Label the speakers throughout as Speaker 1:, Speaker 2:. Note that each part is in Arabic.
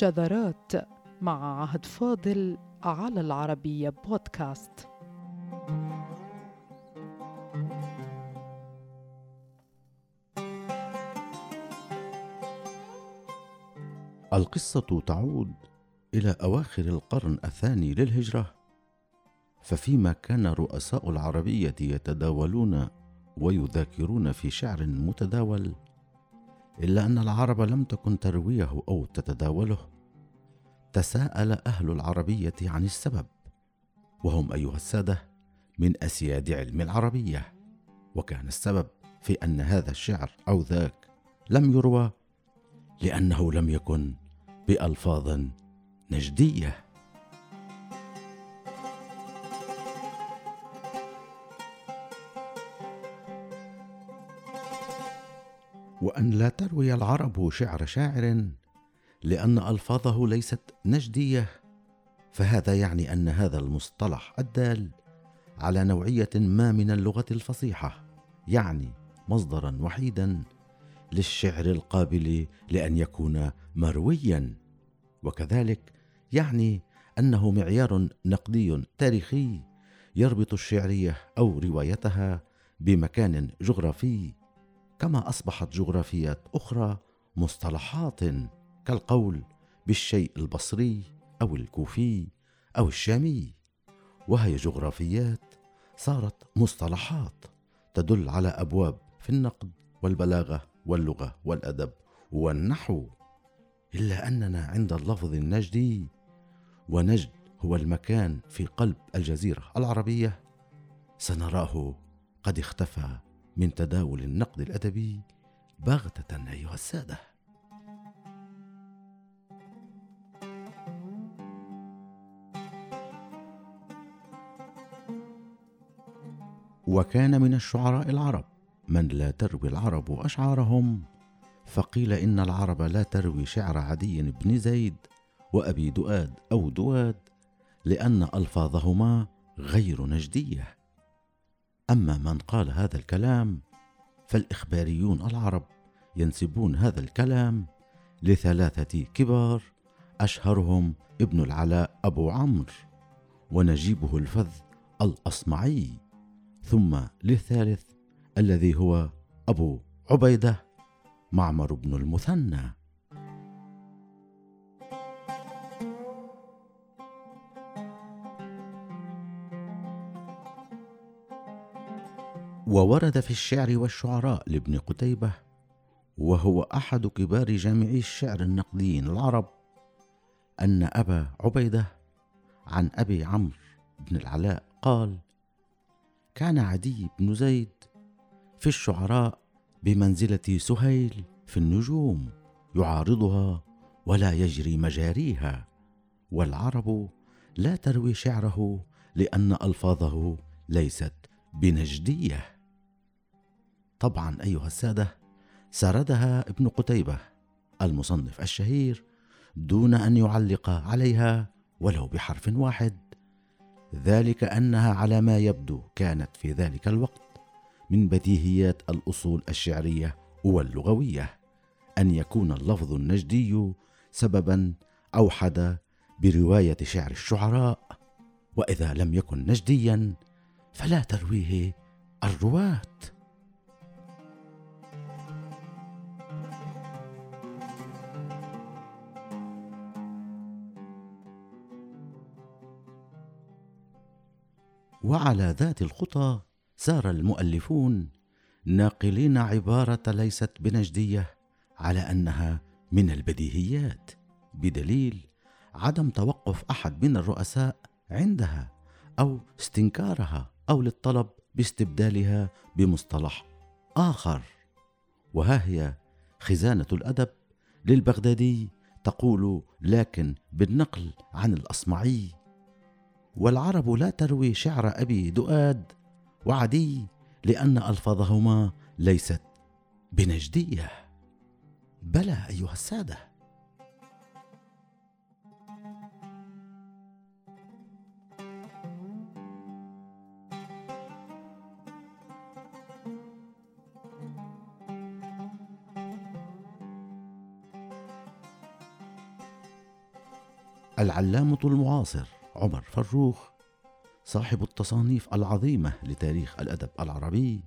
Speaker 1: شذرات مع عهد فاضل على العربية بودكاست.
Speaker 2: القصة تعود إلى أواخر القرن الثاني للهجرة ففيما كان رؤساء العربية يتداولون ويذاكرون في شعر متداول إلا أن العرب لم تكن تروية أو تتداوله. تساءل أهل العربية عن السبب وهم أيها السادة من أسياد علم العربية. وكان السبب في أن هذا الشعر أو ذاك لم يروى لأنه لم يكن بألفاظ نجدية. وأن لا تروي العرب شعر شاعر لأن ألفاظه ليست نجدية فهذا يعني أن هذا المصطلح الدال على نوعية ما من اللغة الفصيحة يعني مصدرا وحيدا للشعر القابل لأن يكون مرويا وكذلك يعني أنه معيار نقدي تاريخي يربط الشعرية أو روايتها بمكان جغرافي كما أصبحت جغرافيات أخرى مصطلحات كالقول بالشيء البصري أو الكوفي أو الشامي وهي جغرافيات صارت مصطلحات تدل على أبواب في النقد والبلاغة واللغة والأدب والنحو. إلا أننا عند اللفظ النجدي ونجد هو المكان في قلب الجزيرة العربية سنراه قد اختفى من تداول النقد الأدبي بغتة أيها السادة. وكان من الشعراء العرب. من لا تروي العرب أشعارهم؟ فقيل إن العرب لا تروي شعر عدي بن زيد وأبي دؤاد أو دواد لأن ألفاظهما غير نجدية. أما من قال هذا الكلام فالإخباريون العرب ينسبون هذا الكلام لثلاثة كبار أشهرهم ابن العلاء أبو عمرو ونجيبه الفذ الأصمعي. ثم للثالث الذي هو أبو عبيدة معمر بن المثنى. وورد في الشعر والشعراء لابن قتيبة وهو أحد كبار جامعي الشعر النقديين العرب أن أبا عبيدة عن أبي عمرو بن العلاء قال كان عدي بن زيد في الشعراء بمنزلة سهيل في النجوم يعارضها ولا يجري مجاريها والعرب لا تروي شعره لأن ألفاظه ليست بنجدية. طبعا أيها السادة سردها ابن قتيبة المصنف الشهير دون أن يعلق عليها ولو بحرف واحد. ذلك أنها على ما يبدو كانت في ذلك الوقت من بديهيات الأصول الشعرية واللغوية أن يكون اللفظ النجدي سببا أوحد برواية شعر الشعراء وإذا لم يكن نجديا فلا ترويه الرواة. وعلى ذات الخطى سار المؤلفون ناقلين عبارة ليست بنجدية على أنها من البديهيات بدليل عدم توقف أحد من الرؤساء عندها أو استنكارها أو للطلب باستبدالها بمصطلح آخر. وها هي خزانة الأدب للبغدادي تقول لكن بالنقل عن الأصمعي والعرب لا تروي شعر أبي دؤاد وعدي لأن الفاظهما ليست بنجدية. بلى أيها السادة. العلامة المعاصر. عمر فروخ صاحب التصانيف العظيمة لتاريخ الأدب العربي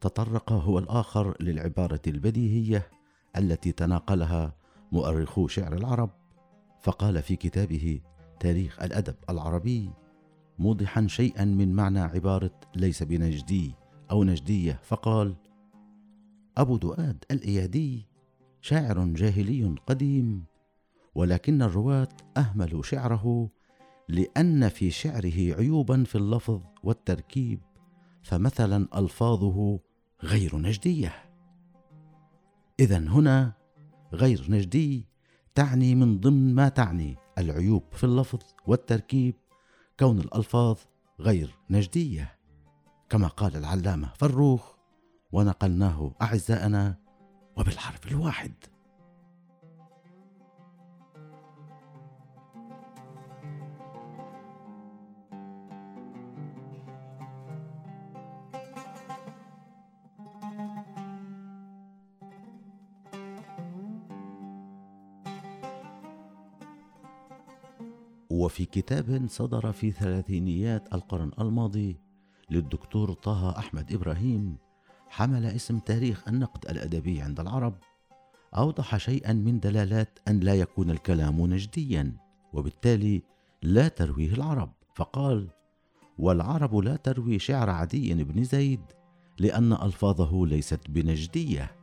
Speaker 2: تطرق هو الآخر للعبارة البديهية التي تناقلها مؤرخو شعر العرب فقال في كتابه تاريخ الأدب العربي موضحا شيئا من معنى عبارة ليس بنجدي أو نجدية فقال أبو دؤاد الإيادي شاعر جاهلي قديم ولكن الرواة أهملوا شعره لأن في شعره عيوبا في اللفظ والتركيب فمثلا ألفاظه غير نجدية. إذا هنا غير نجدي تعني من ضمن ما تعني العيوب في اللفظ والتركيب كون الألفاظ غير نجدية. كما قال العلامة فروخ ونقلناه أعزائنا وبالحرف الواحد. وفي كتاب صدر في ثلاثينيات القرن الماضي للدكتور طه أحمد إبراهيم حمل اسم تاريخ النقد الأدبي عند العرب. أوضح شيئا من دلالات أن لا يكون الكلام نجديا وبالتالي لا ترويه العرب. فقال والعرب لا تروي شعر عدي بن زيد لأن ألفاظه ليست بنجدية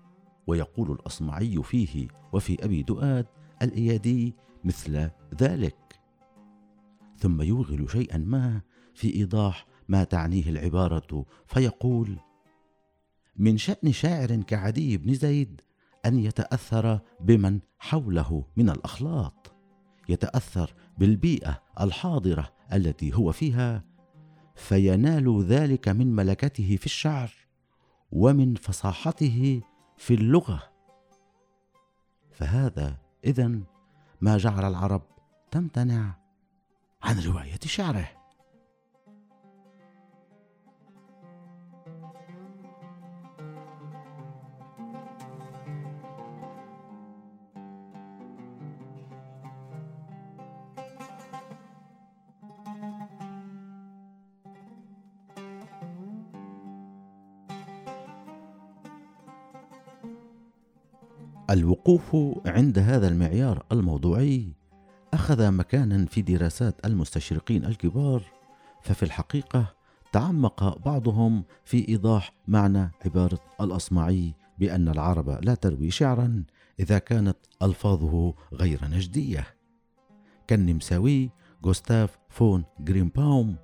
Speaker 2: ويقول الأصمعي فيه وفي أبي دؤاد الإيادي مثل ذلك. ثم يوغل شيئا ما في إيضاح ما تعنيه العبارة فيقول من شأن شاعر كعدي بن زيد أن يتأثر بمن حوله من الأخلاط يتأثر بالبيئة الحاضرة التي هو فيها فينال ذلك من ملكته في الشعر ومن فصاحته في اللغة. فهذا إذن ما جعل العرب تمتنع عن رواية شعره. الوقوف عند هذا المعيار الموضوعي أخذ مكانا في دراسات المستشرقين الكبار ففي الحقيقة تعمق بعضهم في إيضاح معنى عبارة الأصمعي بأن العرب لا تروي شعرا إذا كانت ألفاظه غير نجدية. كالنمساوي غوستاف فون جرينباوم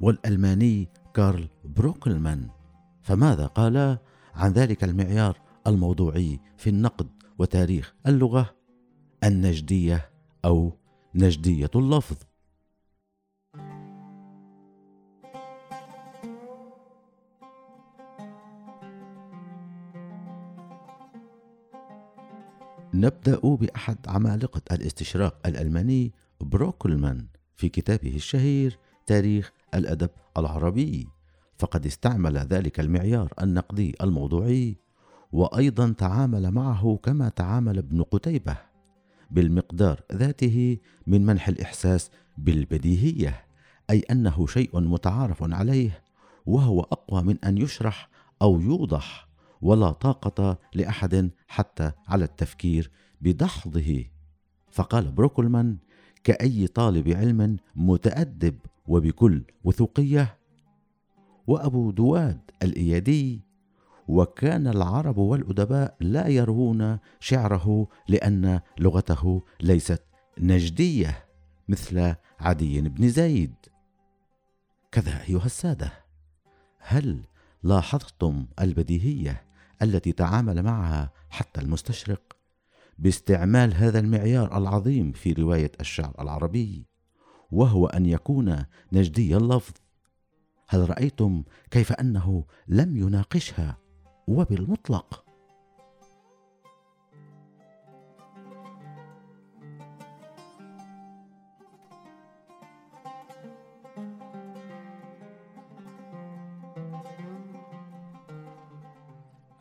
Speaker 2: والألماني كارل بروكلمان. فماذا قالا عن ذلك المعيار الموضوعي في النقد وتاريخ اللغة؟ النجدية أو نجدية اللفظ. نبدأ بأحد عمالقة الاستشراق الألماني بروكلمان في كتابه الشهير تاريخ الأدب العربي. فقد استعمل ذلك المعيار النقدي الموضوعي وأيضا تعامل معه كما تعامل ابن قتيبة. بالمقدار ذاته من منح الإحساس بالبديهية أي أنه شيء متعارف عليه وهو أقوى من أن يشرح أو يوضح ولا طاقة لأحد حتى على التفكير بدحضه. فقال بروكلمان كأي طالب علم متأدب وبكل وثوقية. وأبو دواد الإيادي وكان العرب والأدباء لا يروون شعره لأن لغته ليست نجدية مثل عدي بن زيد. كذا أيها السادة هل لاحظتم البديهية التي تعامل معها حتى المستشرق باستعمال هذا المعيار العظيم في رواية الشعر العربي وهو أن يكون نجدي اللفظ؟ هل رأيتم كيف أنه لم يناقشها؟ وبالمطلق.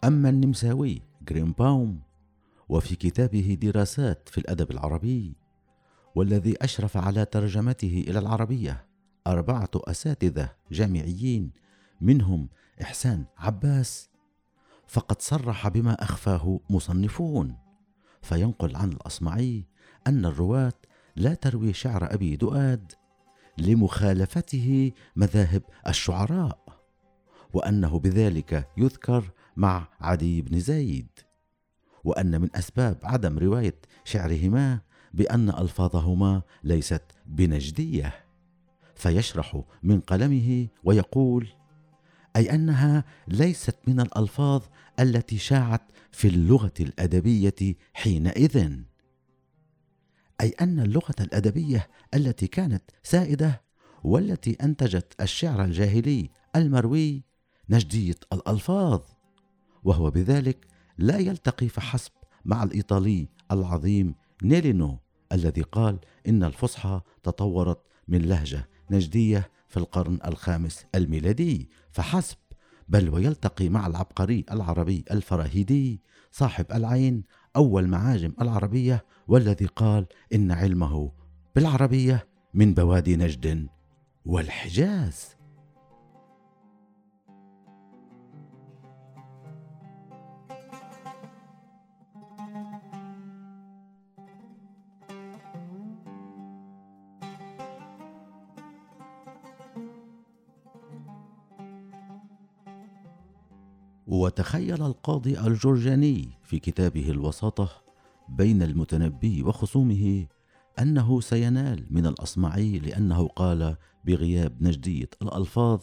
Speaker 2: أما النمساوي جرينباوم وفي كتابه دراسات في الأدب العربي والذي أشرف على ترجمته إلى العربية أربعة أساتذة جامعيين منهم إحسان عباس فقد صرح بما أخفاه مصنفون. فينقل عن الأصمعي أن الرواة لا تروي شعر أبي دؤاد لمخالفته مذاهب الشعراء وأنه بذلك يذكر مع عدي بن زيد وأن من أسباب عدم رواية شعرهما بأن ألفاظهما ليست بنجدية. فيشرح من قلمه ويقول أي أنها ليست من الألفاظ التي شاعت في اللغة الأدبية حينئذ. أي أن اللغة الأدبية التي كانت سائدة والتي أنتجت الشعر الجاهلي المروي نجدية الألفاظ وهو بذلك لا يلتقي فحسب مع الإيطالي العظيم نيلينو الذي قال إن الفصحى تطورت من لهجة نجدية في القرن الخامس الميلادي فحسب بل ويلتقي مع العبقري العربي الفراهيدي صاحب العين أول معاجم العربية والذي قال إن علمه بالعربية من بوادي نجد والحجاز. وتخيل القاضي الجرجاني في كتابه الوساطة بين المتنبي وخصومه أنه سينال من الأصمعي لأنه قال بغياب نجدية الألفاظ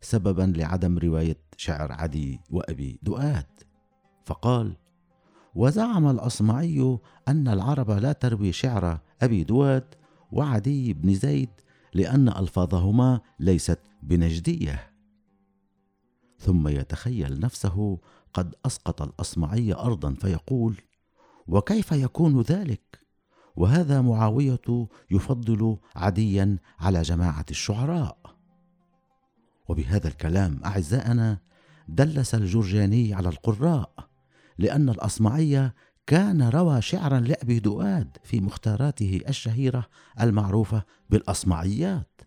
Speaker 2: سببا لعدم رواية شعر عدي وأبي دؤاد. فقال وزعم الأصمعي أن العرب لا تروي شعر أبي دواد وعدي بن زيد لأن ألفاظهما ليست بنجدية. ثم يتخيل نفسه قد أسقط الأصمعي ارضا فيقول وكيف يكون ذلك؟ وهذا معاوية يفضل عديا على جماعة الشعراء. وبهذا الكلام أعزائنا دلس الجرجاني على القراء لأن الأصمعي كان روى شعرا لأبي دؤاد في مختاراته الشهيرة المعروفة بالأصمعيات.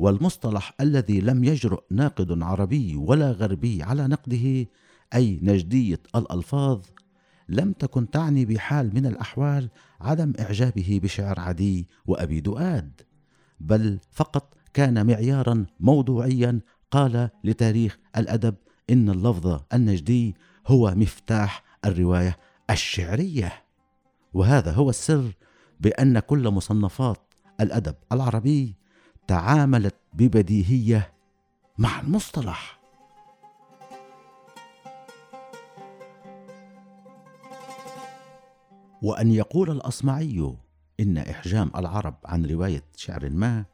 Speaker 2: والمصطلح الذي لم يجرؤ ناقد عربي ولا غربي على نقده أي نجدية الألفاظ لم تكن تعني بحال من الأحوال عدم إعجابه بشعر عدي وأبي دؤاد بل فقط كان معيارا موضوعيا قال لتاريخ الأدب إن اللفظ النجدي هو مفتاح الرواية الشعرية. وهذا هو السر بأن كل مصنفات الأدب العربي تعاملت ببديهية مع المصطلح. وأن يقول الأصمعي إن إحجام العرب عن رواية شعر ما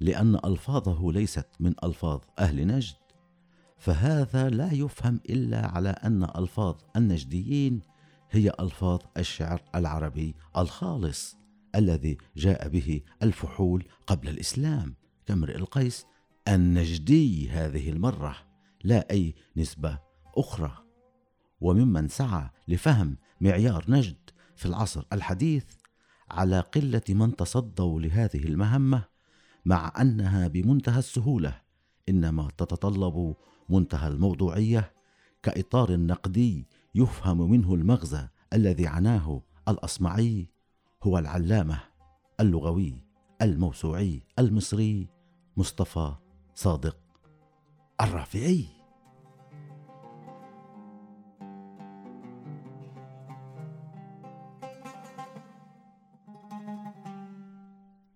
Speaker 2: لأن ألفاظه ليست من ألفاظ أهل نجد فهذا لا يفهم إلا على أن ألفاظ النجديين هي ألفاظ الشعر العربي الخالص. الذي جاء به الفحول قبل الإسلام كامرئ القيس النجدي هذه المرة لا أي نسبة أخرى. وممن سعى لفهم معيار نجد في العصر الحديث على قلة من تصدوا لهذه المهمة مع أنها بمنتهى السهولة إنما تتطلب منتهى الموضوعية كإطار نقدي يفهم منه المغزى الذي عناه الأصمعي. هو العلامة اللغوي الموسوعي المصري مصطفى صادق الرافعي.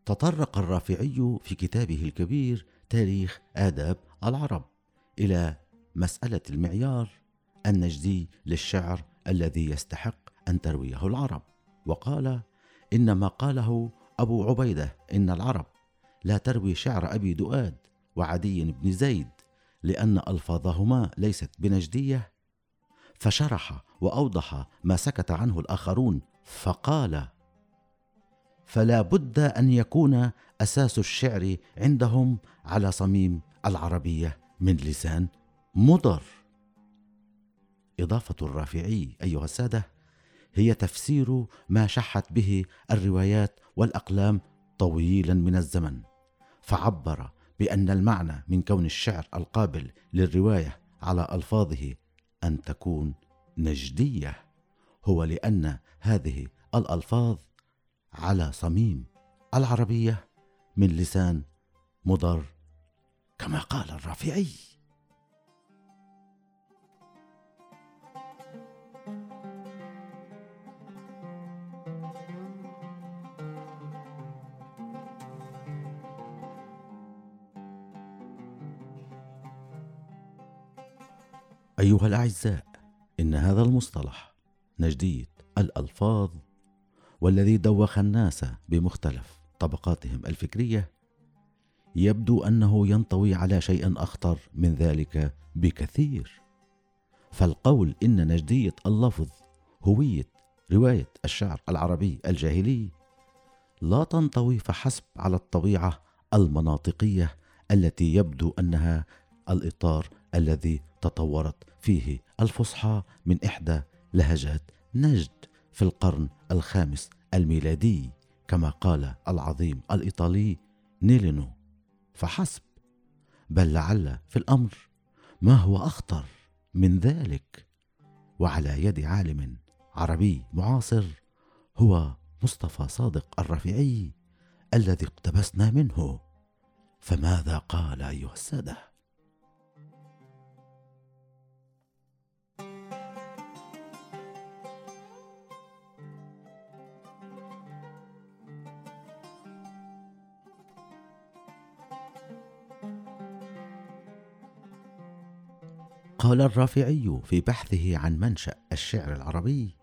Speaker 2: تطرق الرافعي في كتابه الكبير تاريخ آداب العرب إلى مسألة المعيار النجدي للشعر الذي يستحق أن ترويه العرب وقال إن ما قاله أبو عبيدة إن العرب لا تروي شعر أبي دؤاد وعدي بن زيد لأن ألفاظهما ليست بنجدية فشرح وأوضح ما سكت عنه الآخرون فقال فلا بد أن يكون أساس الشعر عندهم على صميم العربية من لسان مضر. إضافة الرافعي أيها السادة. هي تفسير ما شحت به الروايات والأقلام طويلا من الزمن فعبر بأن المعنى من كون الشعر القابل للرواية على ألفاظه أن تكون نجدية هو لأن هذه الألفاظ على صميم العربية من لسان مضر كما قال الرافعي. أيها الأعزاء إن هذا المصطلح نجدية الألفاظ والذي دوخ الناس بمختلف طبقاتهم الفكرية يبدو أنه ينطوي على شيء أخطر من ذلك بكثير. فالقول إن نجدية اللفظ هوية رواية الشعر العربي الجاهلي لا تنطوي فحسب على الطبيعة المناطقية التي يبدو أنها الإطار الذي تطورت. فيه الفصحى من إحدى لهجات نجد في القرن الخامس الميلادي. كما قال العظيم الإيطالي نيلينو فحسب بل لعل في الأمر ما هو أخطر من ذلك. وعلى يد عالم عربي معاصر هو مصطفى صادق الرفيعي الذي اقتبسنا منه. فماذا قال أيها السادة؟ قال الرافعي في بحثه عن منشأ الشعر العربي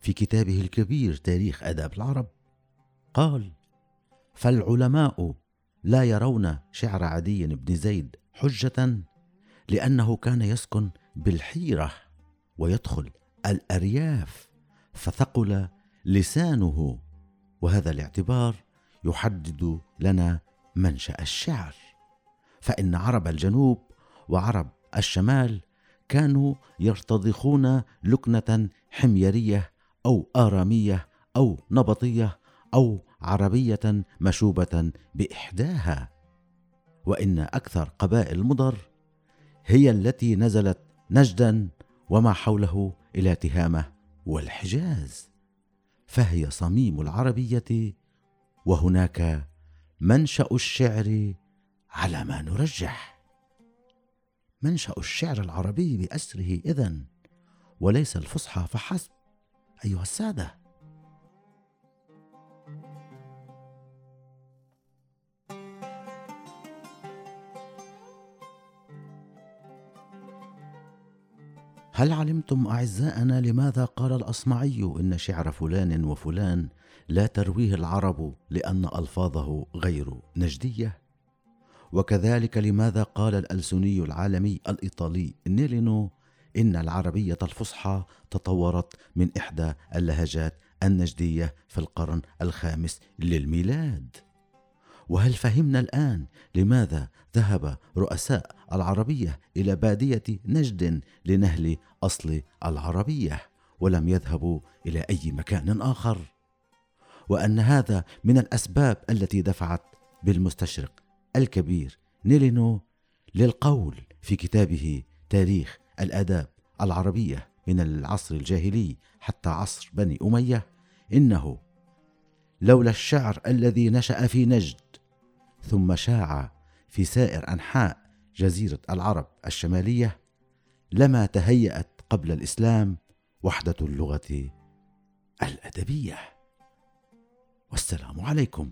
Speaker 2: في كتابه الكبير تاريخ آداب العرب قال فالعلماء لا يرون شعر عدي بن زيد حجة لأنه كان يسكن بالحيرة ويدخل الأرياف فثقل لسانه وهذا الاعتبار يحدد لنا منشأ الشعر فإن عرب الجنوب وعرب الشمال كانوا يرتضخون لكنة حميرية أو آرامية أو نبطية أو عربية مشوبة بإحداها. وإن أكثر قبائل مضر هي التي نزلت نجدا وما حوله إلى تهامة والحجاز. فهي صميم العربية وهناك منشأ الشعر على ما نرجح. منشأ الشعر العربي بأسره إذن وليس الفصحى فحسب أيها السادة هل علمتم أعزائنا لماذا قال الأصمعي إن شعر فلان وفلان لا ترويه العرب لأن ألفاظه غير نجدية؟ وكذلك لماذا قال الألسني العالمي الإيطالي نيلينو إن العربية الفصحى تطورت من إحدى اللهجات النجدية في القرن الخامس للميلاد؟ وهل فهمنا الآن لماذا ذهب رؤساء العربية إلى بادية نجد لنهل أصل العربية ولم يذهبوا إلى أي مكان آخر؟ وأن هذا من الأسباب التي دفعت بالمستشرق. الكبير. نيلينو للقول في كتابه تاريخ الآداب العربية من العصر الجاهلي حتى عصر بني أمية. إنه لولا الشعر الذي نشأ في نجد ثم شاع في سائر أنحاء جزيرة العرب الشمالية لما تهيأت قبل الإسلام وحدة اللغة الأدبية. والسلام عليكم.